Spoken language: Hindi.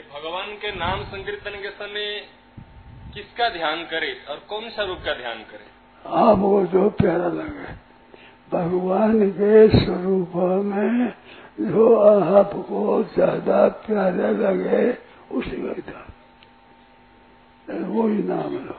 कि भगवान के नाम संकीर्तन के समय किसका ध्यान करे और कौन सा रूप का ध्यान करे? आपको जो प्यारा लगे भगवान के स्वरूप में जो आपको ज़्यादा प्यारा लगे, उसी का ध्यान वही नाम लो